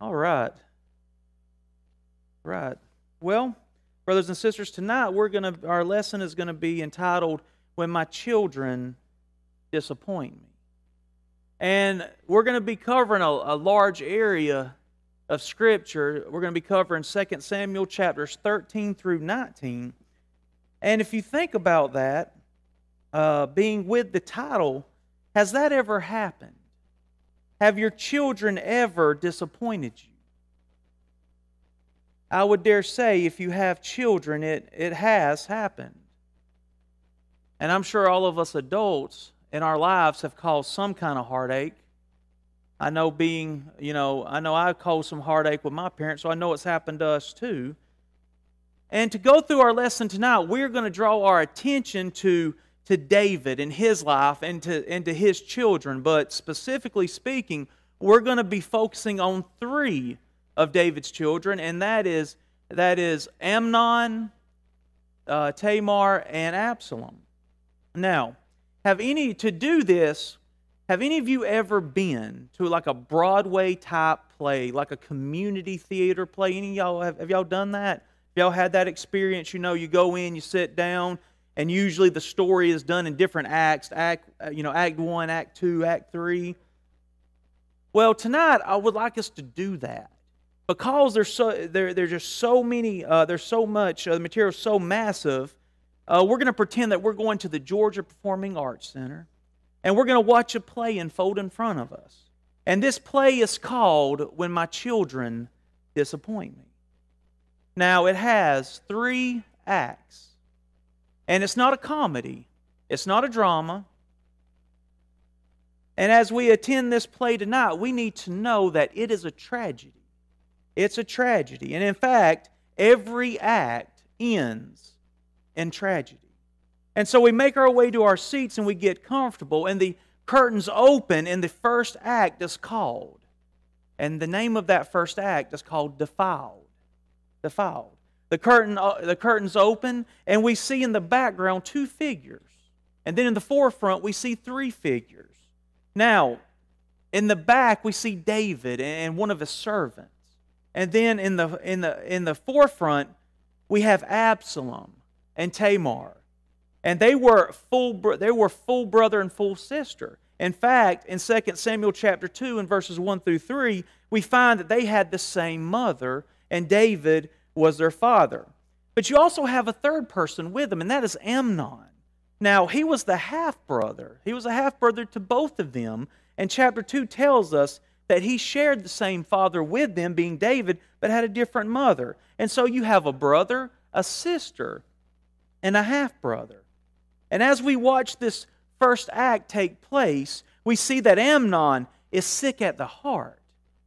All right. Right. Well, brothers and sisters, tonight we're going to our lesson is going to be entitled When My Children Disappoint Me. And we're going to be covering a, a large area of scripture. We're going to be covering 2 Samuel chapters 13 through 19. And if you think about that, uh, being with the title, has that ever happened? Have your children ever disappointed you? I would dare say, if you have children, it, it has happened. And I'm sure all of us adults in our lives have caused some kind of heartache. I know being, you know, I know I caused some heartache with my parents, so I know it's happened to us too. And to go through our lesson tonight, we're going to draw our attention to to David and his life and to, and to his children, but specifically speaking, we're going to be focusing on three of David's children, and that is, that is Amnon, uh, Tamar, and Absalom. Now, have any, to do this, have any of you ever been to like a Broadway type play, like a community theater play? Any y'all, have, have y'all done that? Have y'all had that experience? You know, you go in, you sit down, and usually the story is done in different acts act uh, you know act 1 act 2 act 3 well tonight i would like us to do that. Because there's so there, there's just so many uh, there's so much uh, the material is so massive uh, we're going to pretend that we're going to the georgia performing arts center and we're going to watch a play unfold in front of us. And this play is called when my children disappoint me. Now it has three acts and it's not a comedy, it's not a drama. And as we attend this play tonight, we need to know that it is a tragedy. It's a tragedy. And in fact, every act ends in tragedy. And so we make our way to our seats and we get comfortable, and the curtains open, and the first act is called. And the name of that first act is called Defiled. Defiled. The, curtain, uh, the curtains open, and we see in the background two figures. And then in the forefront, we see three figures. Now, in the back, we see David and one of his servants. And then in the, in the, in the forefront, we have Absalom and Tamar. And they were full, they were full brother and full sister. In fact, in 2 Samuel chapter 2 and verses 1 through 3, we find that they had the same mother, and David was their father. But you also have a third person with them, and that is Amnon. Now, he was the half brother. He was a half brother to both of them. And chapter 2 tells us that he shared the same father with them, being David, but had a different mother. And so you have a brother, a sister, and a half brother. And as we watch this first act take place, we see that Amnon is sick at the heart.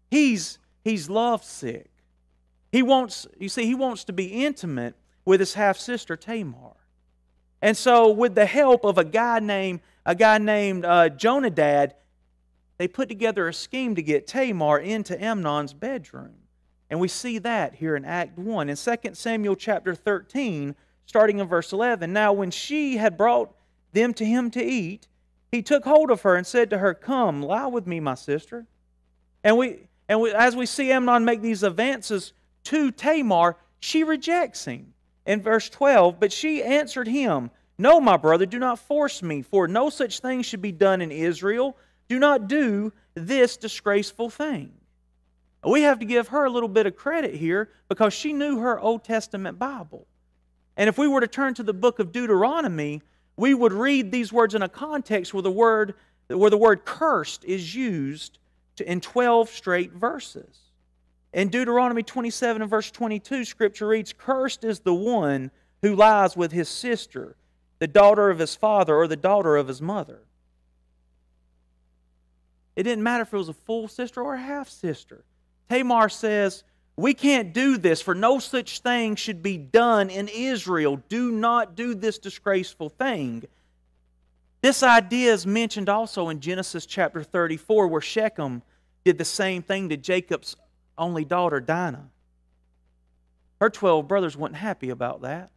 He's, he's love sick. He wants, you see, he wants to be intimate with his half sister Tamar. And so, with the help of a guy named a guy named uh, Jonadab, they put together a scheme to get Tamar into Amnon's bedroom. And we see that here in Act 1. In 2 Samuel chapter 13, starting in verse 11, now when she had brought them to him to eat, he took hold of her and said to her, Come, lie with me, my sister. And we and we, as we see Amnon make these advances to Tamar, she rejects him. In verse 12, but she answered him, No, my brother, do not force me, for no such thing should be done in Israel. Do not do this disgraceful thing. We have to give her a little bit of credit here because she knew her Old Testament Bible. And if we were to turn to the book of Deuteronomy, we would read these words in a context where the word, where the word cursed is used in 12 straight verses. In Deuteronomy 27 and verse 22, Scripture reads, Cursed is the one who lies with his sister, the daughter of his father, or the daughter of his mother. It didn't matter if it was a full sister or a half sister. Tamar says, We can't do this, for no such thing should be done in Israel. Do not do this disgraceful thing. This idea is mentioned also in Genesis chapter 34, where Shechem did the same thing to Jacob's only daughter, Dinah. Her 12 brothers weren't happy about that.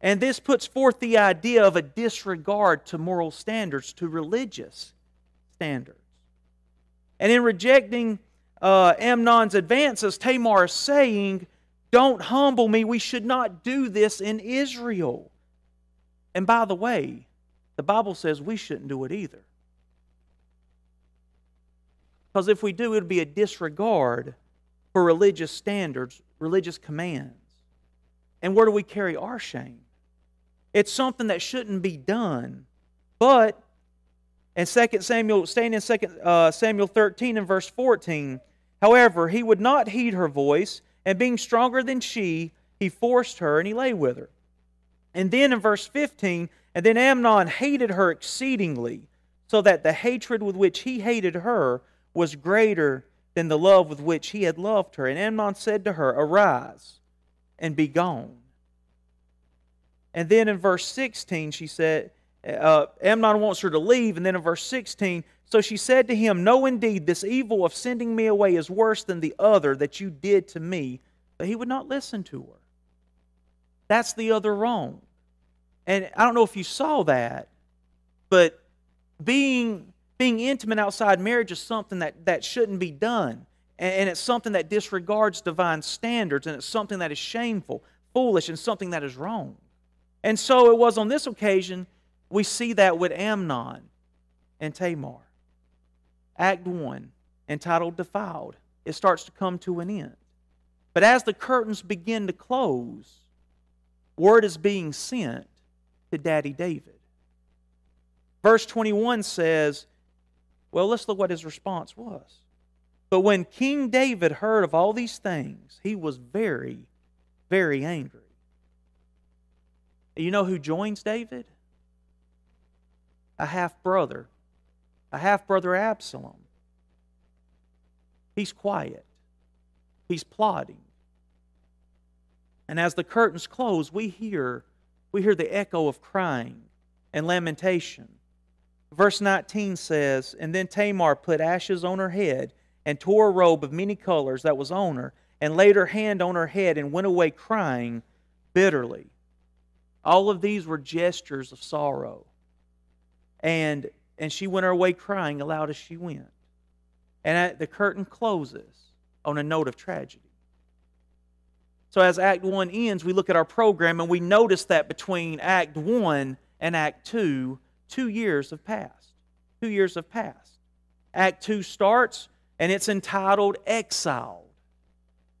And this puts forth the idea of a disregard to moral standards, to religious standards. And in rejecting uh, Amnon's advances, Tamar is saying, Don't humble me. We should not do this in Israel. And by the way, the Bible says we shouldn't do it either. Because if we do, it would be a disregard for religious standards, religious commands. And where do we carry our shame? It's something that shouldn't be done. But in 2 Samuel, staying in 2 uh, Samuel 13 and verse 14, however, he would not heed her voice, and being stronger than she, he forced her and he lay with her. And then in verse 15, and then Amnon hated her exceedingly, so that the hatred with which he hated her was greater than the love with which he had loved her. And Amnon said to her, Arise and be gone. And then in verse 16, she said, uh, Amnon wants her to leave. And then in verse 16, so she said to him, No, indeed, this evil of sending me away is worse than the other that you did to me. But he would not listen to her. That's the other wrong. And I don't know if you saw that, but being being intimate outside marriage is something that, that shouldn't be done. And, and it's something that disregards divine standards, and it's something that is shameful, foolish, and something that is wrong. And so it was on this occasion, we see that with Amnon and Tamar. Act 1, entitled Defiled, it starts to come to an end. But as the curtains begin to close, word is being sent to Daddy David. Verse 21 says, well, let's look what his response was. But when King David heard of all these things, he was very, very angry. You know who joins David? A half brother, a half brother Absalom. He's quiet, he's plotting. And as the curtains close, we hear, we hear the echo of crying and lamentation. Verse 19 says, And then Tamar put ashes on her head and tore a robe of many colors that was on her, and laid her hand on her head and went away crying bitterly. All of these were gestures of sorrow. And, and she went her way crying aloud as she went. And the curtain closes on a note of tragedy. So, as Act 1 ends, we look at our program and we notice that between Act 1 and Act 2, two years have passed. Two years have passed. Act 2 starts and it's entitled Exiled.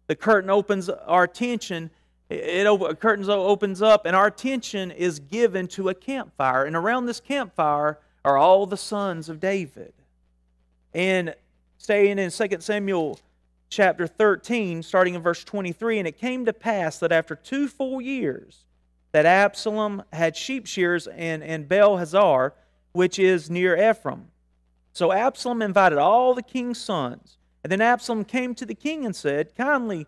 The curtain opens our attention it, it curtains opens up, and our attention is given to a campfire. And around this campfire are all the sons of David. And staying in 2 Samuel chapter 13, starting in verse 23, and it came to pass that after two full years, that Absalom had sheep shears in, in Baal Hazor, which is near Ephraim. So Absalom invited all the king's sons. And then Absalom came to the king and said, Kindly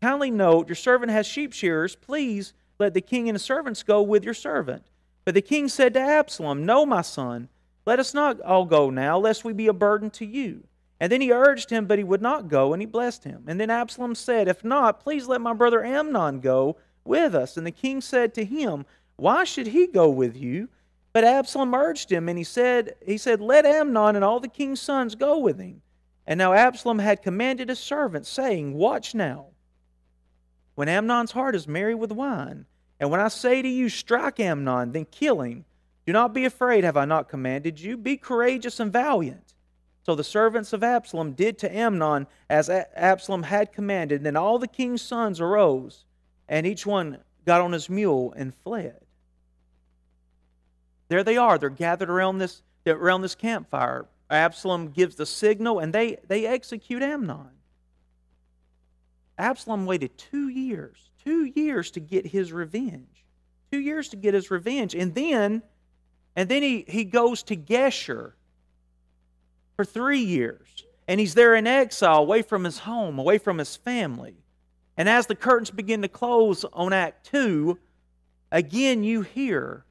Kindly note, your servant has sheep shearers. Please let the king and his servants go with your servant. But the king said to Absalom, No, my son, let us not all go now, lest we be a burden to you. And then he urged him, but he would not go, and he blessed him. And then Absalom said, If not, please let my brother Amnon go with us. And the king said to him, Why should he go with you? But Absalom urged him, and he said, he said, Let Amnon and all the king's sons go with him. And now Absalom had commanded his servants, saying, Watch now when Amnon's heart is merry with wine. And when I say to you, strike Amnon, then kill him, do not be afraid, have I not commanded you? Be courageous and valiant. So the servants of Absalom did to Amnon as Absalom had commanded. And Then all the king's sons arose, and each one got on his mule and fled. There they are. They're gathered around this, around this campfire. Absalom gives the signal, and they, they execute Amnon. Absalom waited two years, two years to get his revenge. Two years to get his revenge. And then, and then he, he goes to Geshur for three years. And he's there in exile, away from his home, away from his family. And as the curtains begin to close on Act 2, again you hear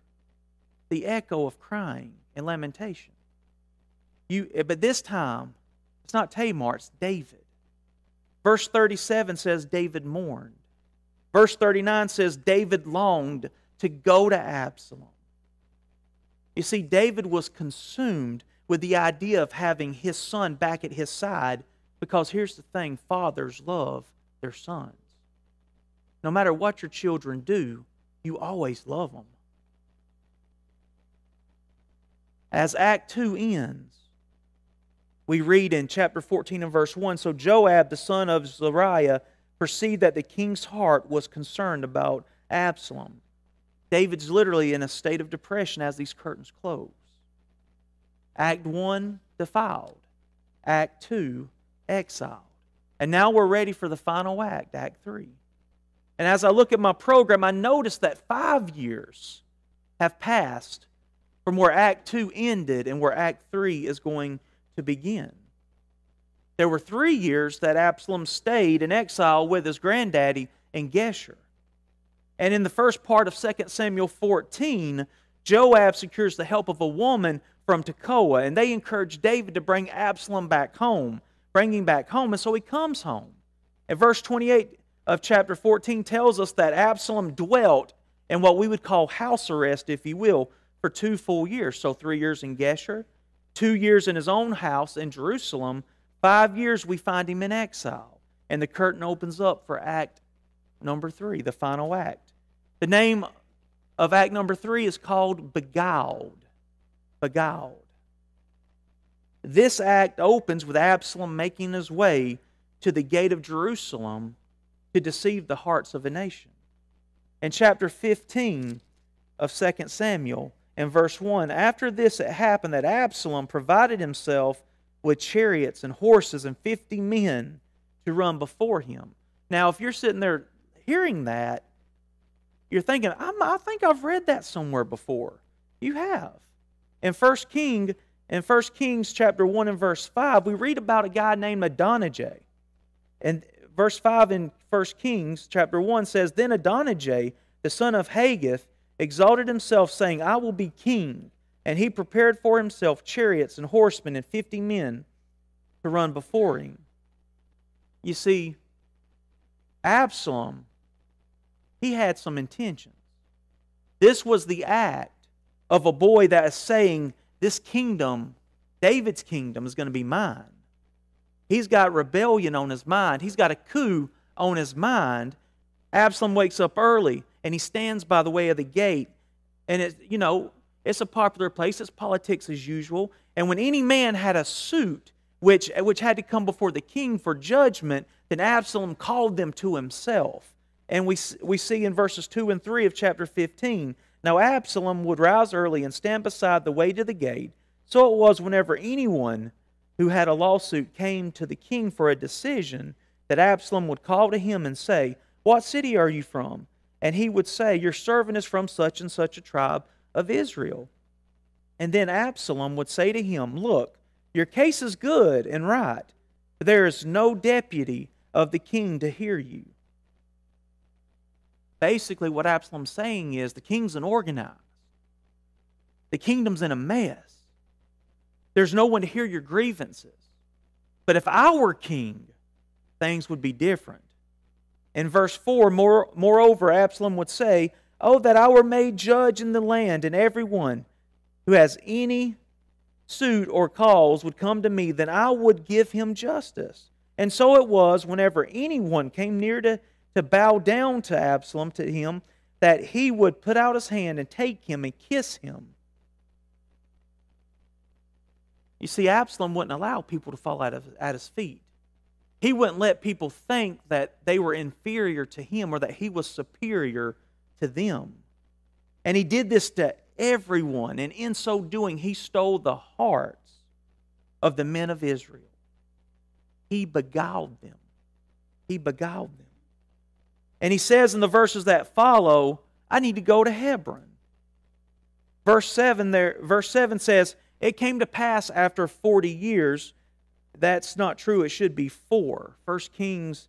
the echo of crying and lamentation. You, eh, but this time, it's not Tamar, it's David. Verse 37 says David mourned. Verse 39 says David longed to go to Absalom. You see, David was consumed with the idea of having his son back at his side Because here's the thing fathers love their sons. No matter what your children do, you always love them. As Act 2 ends, we read in chapter 14 and verse 1 So Joab, the son of Zeruiah, perceived that the king's heart was concerned about Absalom. David's literally in a state of depression as these curtains close. Act 1, defiled. Act 2, exiled. And now we're ready for the final act, Act 3. And as I look at my program, I notice that five years have passed from where Act 2 ended and where Act 3 is going to begin. There were three years that Absalom stayed in exile with his granddaddy in Geshur. And in the first part of 2 Samuel 14, Joab secures the help of a woman from Tekoa, and they encourage David to bring Absalom back home, bring him back home, and so he comes home. And verse 28 of chapter 14 tells us that Absalom dwelt in what we would call house arrest, if you will, for two full years. So three years in Geshur, two years in his own house in Jerusalem, five years we find him in exile. And the curtain opens up for act number three, the final act. The name of act number three is called Beguiled. Beguiled. This act opens with Absalom making his way to the gate of Jerusalem to deceive the hearts of a nation. In chapter 15 of 2 Samuel, in verse 1, after this it happened that Absalom provided himself with chariots and horses and 50 men to run before him. Now, if you're sitting there hearing that, you're thinking, i think I've read that somewhere before. You have. In 1 King, in 1 Kings chapter 1 and verse 5, we read about a guy named Adonijah. And verse 5 in 1 Kings chapter 1 says, Then Adonijah, the son of Haggith, exalted himself, saying, I will be king. And he prepared for himself chariots and horsemen and fifty men to run before him. You see, Absalom he had some intentions. This was the act of a boy that is saying, This kingdom, David's kingdom, is going to be mine. He's got rebellion on his mind, he's got a coup on his mind. Absalom wakes up early and he stands by the way of the gate. And it's, you know, it's a popular place, it's politics as usual. And when any man had a suit which, which had to come before the king for judgment, then Absalom called them to himself. And we, we see in verses 2 and 3 of chapter 15 Now Absalom would rise early and stand beside the way to the gate. So it was whenever anyone who had a lawsuit came to the king for a decision that Absalom would call to him and say, What city are you from? And he would say, Your servant is from such and such a tribe of Israel. And then Absalom would say to him, Look, your case is good and right, but there is no deputy of the king to hear you. Basically, what Absalom's saying is the king's unorganized. The kingdom's in a mess. There's no one to hear your grievances. But if I were king, things would be different. In verse 4, more, moreover, Absalom would say, Oh, that I were made judge in the land, and everyone who has any suit or cause would come to me, then I would give him justice. And so it was whenever anyone came near to to bow down to Absalom, to him, that he would put out his hand and take him and kiss him. You see, Absalom wouldn't allow people to fall of, at his feet. He wouldn't let people think that they were inferior to him or that he was superior to them. And he did this to everyone. And in so doing, he stole the hearts of the men of Israel. He beguiled them. He beguiled them. And he says in the verses that follow, I need to go to Hebron. Verse 7 there verse 7 says, It came to pass after 40 years. That's not true. It should be 4. 1 Kings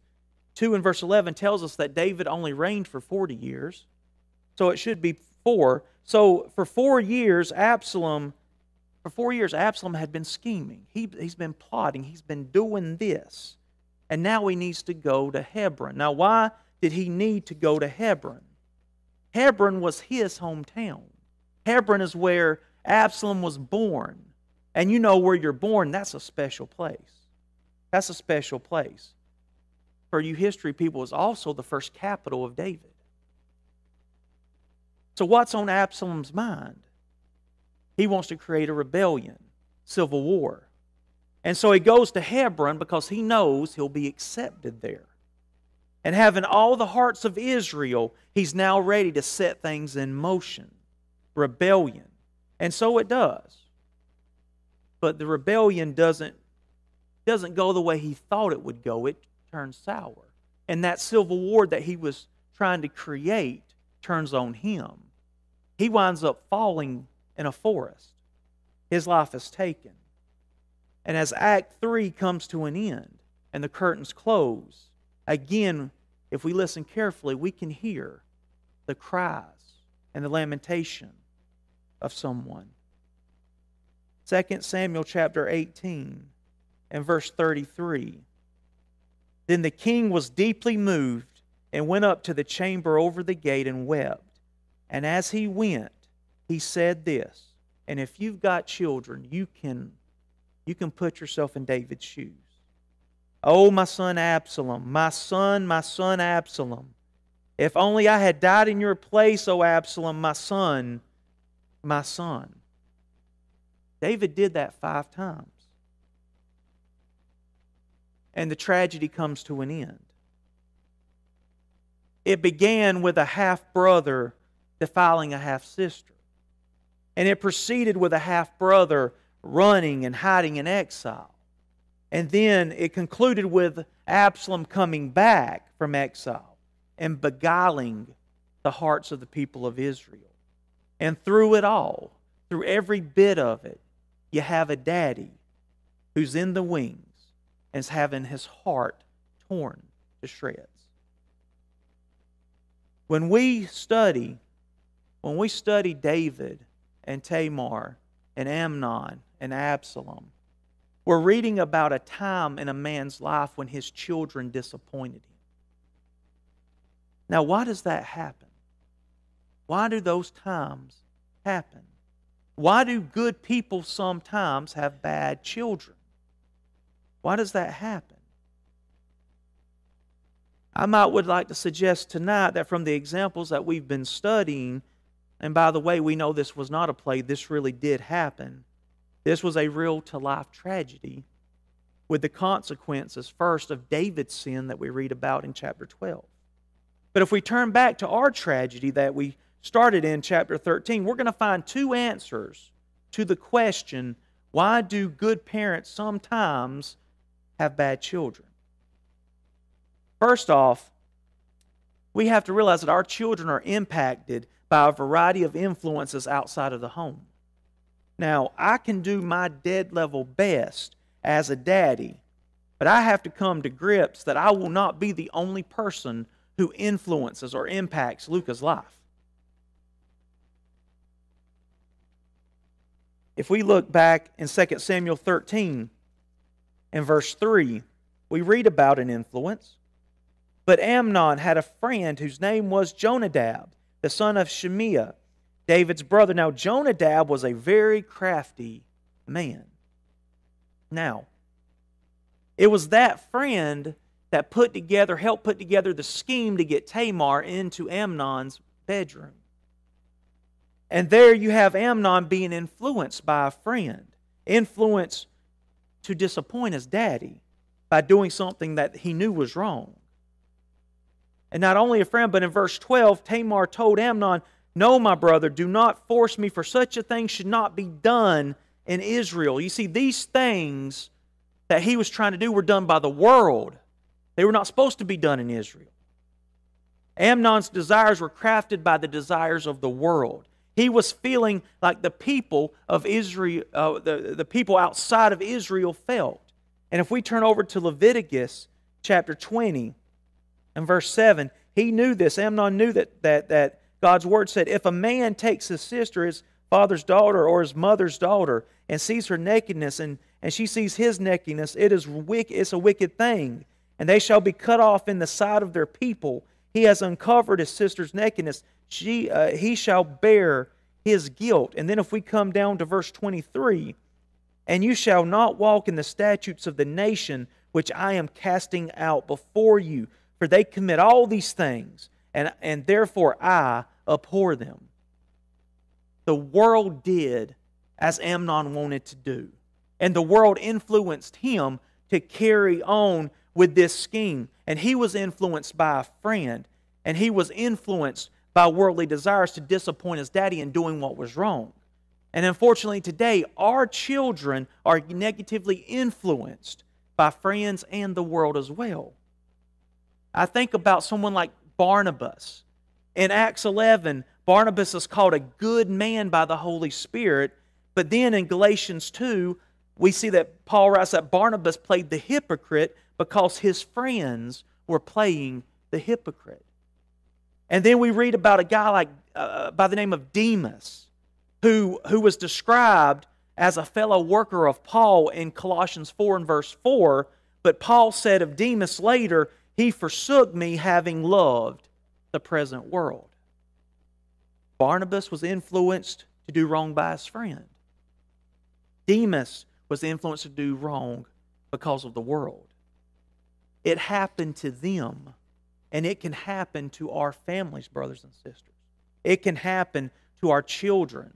2 and verse 11 tells us that David only reigned for 40 years. So it should be 4. So for 4 years Absalom for 4 years Absalom had been scheming. He he's been plotting. He's been doing this. And now he needs to go to Hebron. Now why did he need to go to Hebron? Hebron was his hometown. Hebron is where Absalom was born. And you know where you're born, that's a special place. That's a special place. For you history people, was also the first capital of David. So, what's on Absalom's mind? He wants to create a rebellion, civil war. And so he goes to Hebron because he knows he'll be accepted there. And having all the hearts of Israel, he's now ready to set things in motion rebellion. And so it does. But the rebellion doesn't, doesn't go the way he thought it would go, it turns sour. And that civil war that he was trying to create turns on him. He winds up falling in a forest. His life is taken. And as Act 3 comes to an end and the curtains close, again, if we listen carefully, we can hear the cries and the lamentation of someone. 2 Samuel chapter 18 and verse 33. Then the king was deeply moved and went up to the chamber over the gate and wept. And as he went, he said this, and if you've got children, you can you can put yourself in David's shoes. Oh, my son Absalom, my son, my son Absalom. If only I had died in your place, O Absalom, my son, my son. David did that five times. And the tragedy comes to an end. It began with a half brother defiling a half sister. And it proceeded with a half brother running and hiding in exile. And then it concluded with Absalom coming back from exile and beguiling the hearts of the people of Israel. And through it all, through every bit of it, you have a daddy who's in the wings and is having his heart torn to shreds. When we study, when we study David and Tamar and Amnon and Absalom. We're reading about a time in a man's life when his children disappointed him. Now, why does that happen? Why do those times happen? Why do good people sometimes have bad children? Why does that happen? I might would like to suggest tonight that from the examples that we've been studying, and by the way, we know this was not a play, this really did happen. This was a real to life tragedy with the consequences, first, of David's sin that we read about in chapter 12. But if we turn back to our tragedy that we started in chapter 13, we're going to find two answers to the question why do good parents sometimes have bad children? First off, we have to realize that our children are impacted by a variety of influences outside of the home. Now, I can do my dead level best as a daddy, but I have to come to grips that I will not be the only person who influences or impacts Luca's life. If we look back in 2 Samuel 13 and verse 3, we read about an influence. But Amnon had a friend whose name was Jonadab, the son of Shimeah David's brother. Now, Jonadab was a very crafty man. Now, it was that friend that put together, helped put together the scheme to get Tamar into Amnon's bedroom. And there you have Amnon being influenced by a friend, influenced to disappoint his daddy by doing something that he knew was wrong. And not only a friend, but in verse 12, Tamar told Amnon, no, my brother, do not force me, for such a thing should not be done in Israel. You see, these things that he was trying to do were done by the world, they were not supposed to be done in Israel. Amnon's desires were crafted by the desires of the world. He was feeling like the people of Israel, uh, the, the people outside of Israel felt. And if we turn over to Leviticus chapter 20 and verse 7, he knew this. Amnon knew that, that, that God's word said, if a man takes his sister, his father's daughter, or his mother's daughter, and sees her nakedness, and, and she sees his nakedness, it is wicked, it's a wicked thing. And they shall be cut off in the sight of their people. He has uncovered his sister's nakedness. She, uh, he shall bear his guilt. And then if we come down to verse 23, and you shall not walk in the statutes of the nation which I am casting out before you, for they commit all these things, and, and therefore I abhor them. The world did as Amnon wanted to do, and the world influenced him to carry on with this scheme. And he was influenced by a friend, and he was influenced by worldly desires to disappoint his daddy in doing what was wrong. And unfortunately, today, our children are negatively influenced by friends and the world as well. I think about someone like Barnabas. In Acts 11, Barnabas is called a good man by the Holy Spirit. But then in Galatians 2, we see that Paul writes that Barnabas played the hypocrite because his friends were playing the hypocrite. And then we read about a guy like uh, by the name of Demas who, who was described as a fellow worker of Paul in Colossians 4 and verse 4. But Paul said of Demas later, he forsook me having loved the present world. Barnabas was influenced to do wrong by his friend. Demas was influenced to do wrong because of the world. It happened to them, and it can happen to our families, brothers and sisters. It can happen to our children.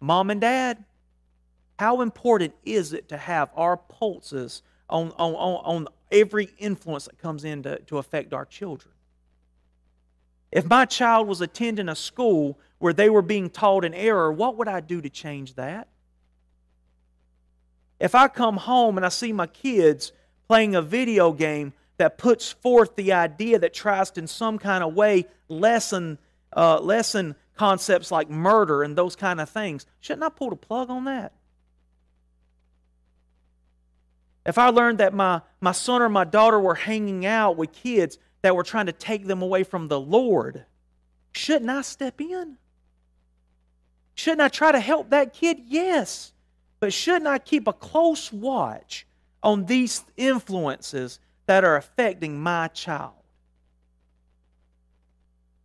Mom and dad, how important is it to have our pulses on, on, on, every influence that comes in to, to affect our children? If my child was attending a school where they were being taught in error, what would I do to change that? If I come home and I see my kids playing a video game that puts forth the idea that tries to, in some kind of way, lessen, uh, lessen concepts like murder and those kind of things. Shouldn't I pull the plug on that? If I learned that my, my son or my daughter were hanging out with kids that were trying to take them away from the Lord, shouldn't I step in? Shouldn't I try to help that kid? Yes. But shouldn't I keep a close watch on these influences that are affecting my child?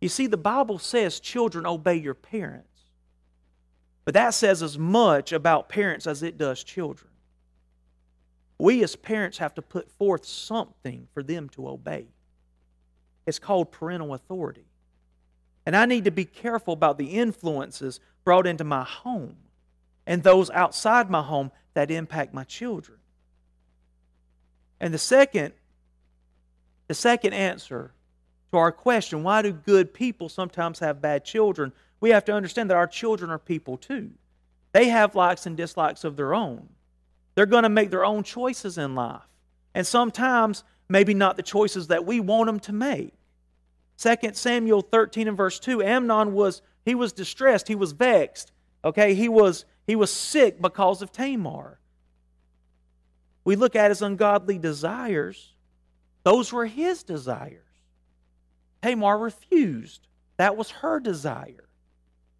You see, the Bible says children obey your parents. But that says as much about parents as it does children. We as parents have to put forth something for them to obey. It's called parental authority. And I need to be careful about the influences brought into my home and those outside my home that impact my children. And the second, the second answer to our question, why do good people sometimes have bad children? We have to understand that our children are people too. They have likes and dislikes of their own. They're going to make their own choices in life. And sometimes, maybe not the choices that we want them to make. 2 Samuel 13 and verse 2, Amnon was, he was distressed, he was vexed. Okay, he was, he was sick because of Tamar. We look at his ungodly desires. Those were his desires. Tamar refused. That was her desire.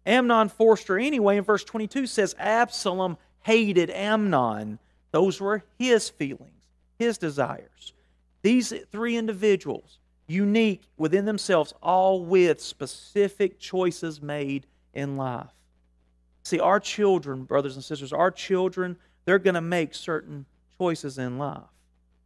Amnon forced her anyway, and verse 22 says Absalom hated Amnon. Those were his feelings, his desires. These three individuals, unique within themselves, all with specific choices made in life. See, our children, brothers and sisters, our children, they're going to make certain choices in life.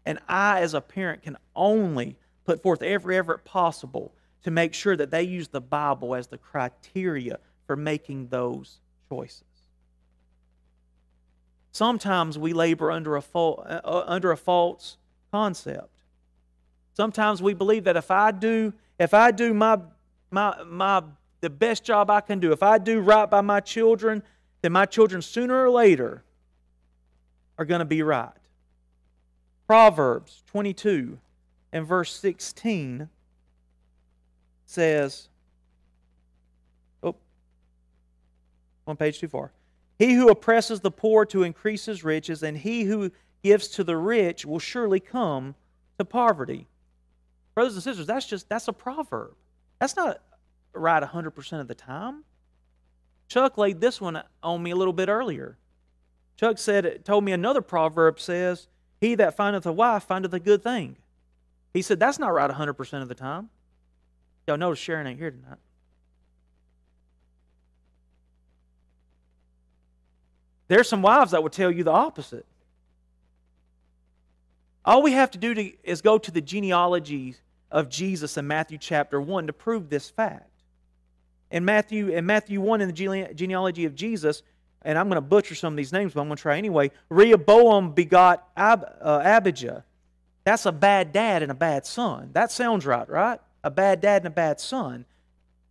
And I, as a parent, can only put forth every effort possible to make sure that they use the Bible as the criteria for making those choices. Sometimes we labor under a, fa- uh, under a false concept. Sometimes we believe that if I do, if I do my, my, my, the best job I can do, if I do right by my children, then my children sooner or later are going to be right. Proverbs 22 and verse 16 says, oh, one page too far. He who oppresses the poor to increase his riches, and he who gives to the rich will surely come to poverty. Brothers and sisters, that's just that's a proverb. That's not right 100% of the time. Chuck laid this one on me a little bit earlier. Chuck said, told me another proverb says, He that findeth a wife findeth a good thing. He said, That's not right 100% of the time. Y'all notice Sharon ain't here tonight. There's some wives that would tell you the opposite. All we have to do to, is go to the genealogy of Jesus in Matthew chapter 1 to prove this fact. In Matthew, in Matthew 1, in the genealogy of Jesus, and I'm going to butcher some of these names, but I'm going to try anyway. Rehoboam begot Ab, uh, Abijah. That's a bad dad and a bad son. That sounds right, right? A bad dad and a bad son.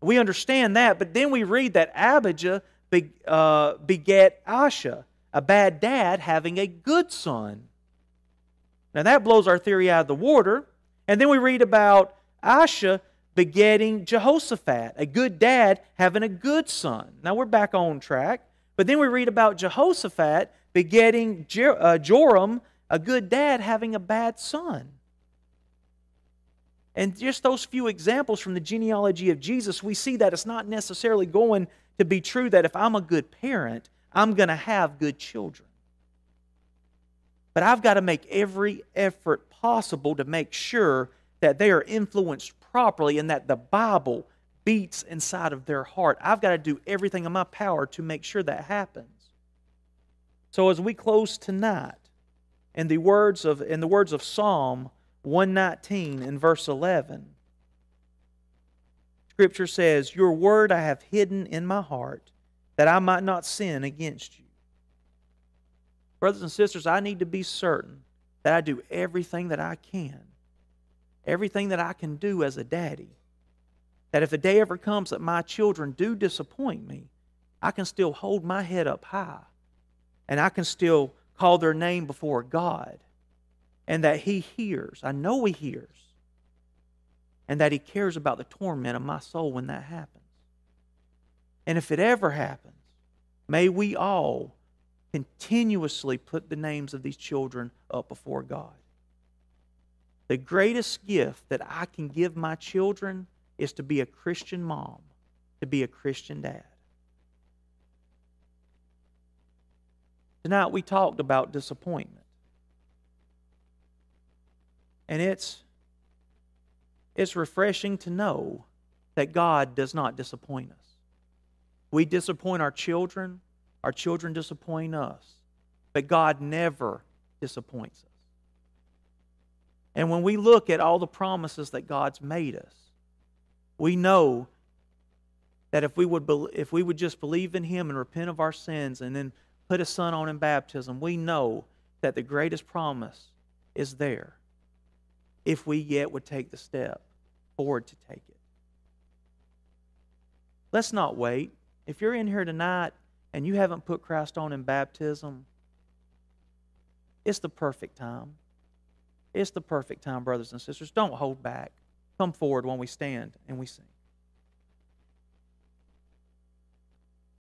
We understand that, but then we read that Abijah be, uh, begat Asa, a bad dad having a good son. Now that blows our theory out of the water. And then we read about Asa begetting Jehoshaphat, a good dad having a good son. Now we're back on track. But then we read about Jehoshaphat begetting uh, Joram, a good dad having a bad son. And just those few examples from the genealogy of Jesus, we see that it's not necessarily going to be true that if I'm a good parent, I'm going to have good children. But I've got to make every effort possible to make sure that they are influenced properly and that the Bible beats inside of their heart. I've got to do everything in my power to make sure that happens. So as we close tonight, in the words of in the words of Psalm 119 and verse 11, Scripture says, Your word I have hidden in my heart, that I might not sin against you. Brothers and sisters, I need to be certain that I do everything that I can, everything that I can do as a daddy that if the day ever comes that my children do disappoint me, I can still hold my head up high and I can still call their name before God and that He hears. I know He hears. And that He cares about the torment of my soul when that happens. And if it ever happens, may we all continuously put the names of these children up before God. The greatest gift that I can give my children is to be a Christian mom, to be a Christian dad. Tonight we talked about disappointment. And it's it's refreshing to know that God does not disappoint us. We disappoint our children, our children disappoint us, but God never disappoints us. And when we look at all the promises that God's made us, we know that if we would if we would just believe in him and repent of our sins and then put a son on in baptism, we know that the greatest promise is there if we yet would take the step forward to take it. Let's not wait. If you're in here tonight and you haven't put Christ on in baptism, it's the perfect time. It's the perfect time, brothers and sisters. Don't hold back. Come forward when we stand and we sing.